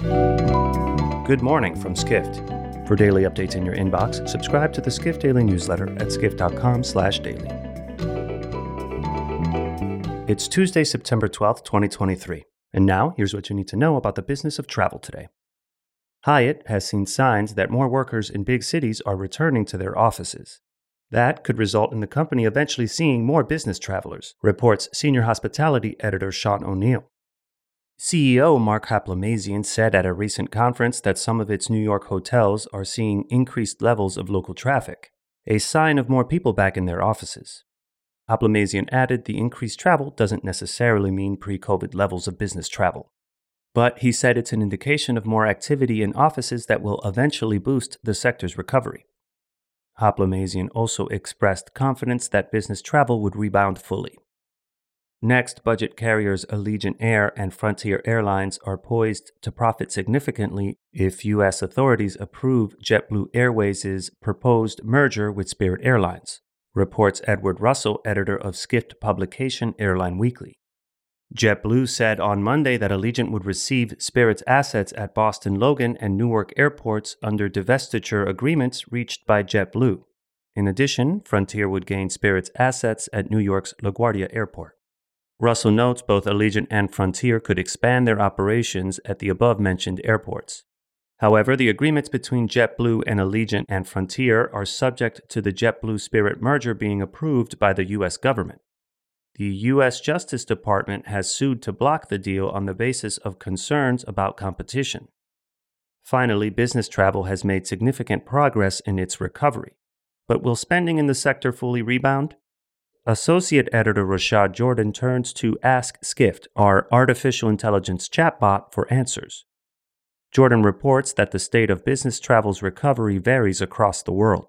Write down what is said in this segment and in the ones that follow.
Good morning from Skift. For daily updates in your inbox, subscribe to the Skift Daily newsletter at skift.com/daily. It's Tuesday, September 12th, 2023. And now, here's what you need to know about the business of travel today. Hyatt has seen signs that more workers in big cities are returning to their offices. That could result in the company eventually seeing more business travelers, reports senior hospitality editor Sean O'Neill. CEO Mark Hoplamazian said at a recent conference that some of its New York hotels are seeing increased levels of local traffic, a sign of more people back in their offices. Hoplamazian added the increased travel doesn't necessarily mean pre COVID levels of business travel. But he said it's an indication of more activity in offices that will eventually boost the sector's recovery. Hoplamazian also expressed confidence that business travel would rebound fully. Next, budget carriers Allegiant Air and Frontier Airlines are poised to profit significantly if U.S. authorities approve JetBlue Airways' proposed merger with Spirit Airlines, reports Edward Russell, editor of Skift publication Airline Weekly. JetBlue said on Monday that Allegiant would receive Spirit's assets at Boston Logan and Newark airports under divestiture agreements reached by JetBlue. In addition, Frontier would gain Spirit's assets at New York's LaGuardia Airport. Russell notes both Allegiant and Frontier could expand their operations at the above mentioned airports. However, the agreements between JetBlue and Allegiant and Frontier are subject to the JetBlue Spirit merger being approved by the U.S. government. The U.S. Justice Department has sued to block the deal on the basis of concerns about competition. Finally, business travel has made significant progress in its recovery. But will spending in the sector fully rebound? Associate editor Rashad Jordan turns to Ask Skift, our artificial intelligence chatbot, for answers. Jordan reports that the state of business travel's recovery varies across the world.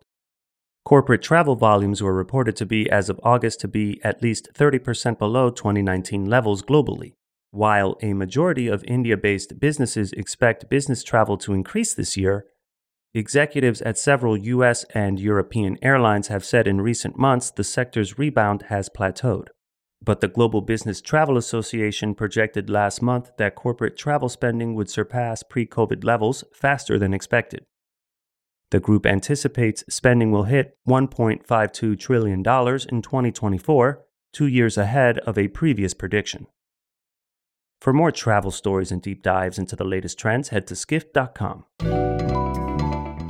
Corporate travel volumes were reported to be, as of August, to be at least 30% below 2019 levels globally. While a majority of India based businesses expect business travel to increase this year, Executives at several US and European airlines have said in recent months the sector's rebound has plateaued. But the Global Business Travel Association projected last month that corporate travel spending would surpass pre COVID levels faster than expected. The group anticipates spending will hit $1.52 trillion in 2024, two years ahead of a previous prediction. For more travel stories and deep dives into the latest trends, head to skift.com.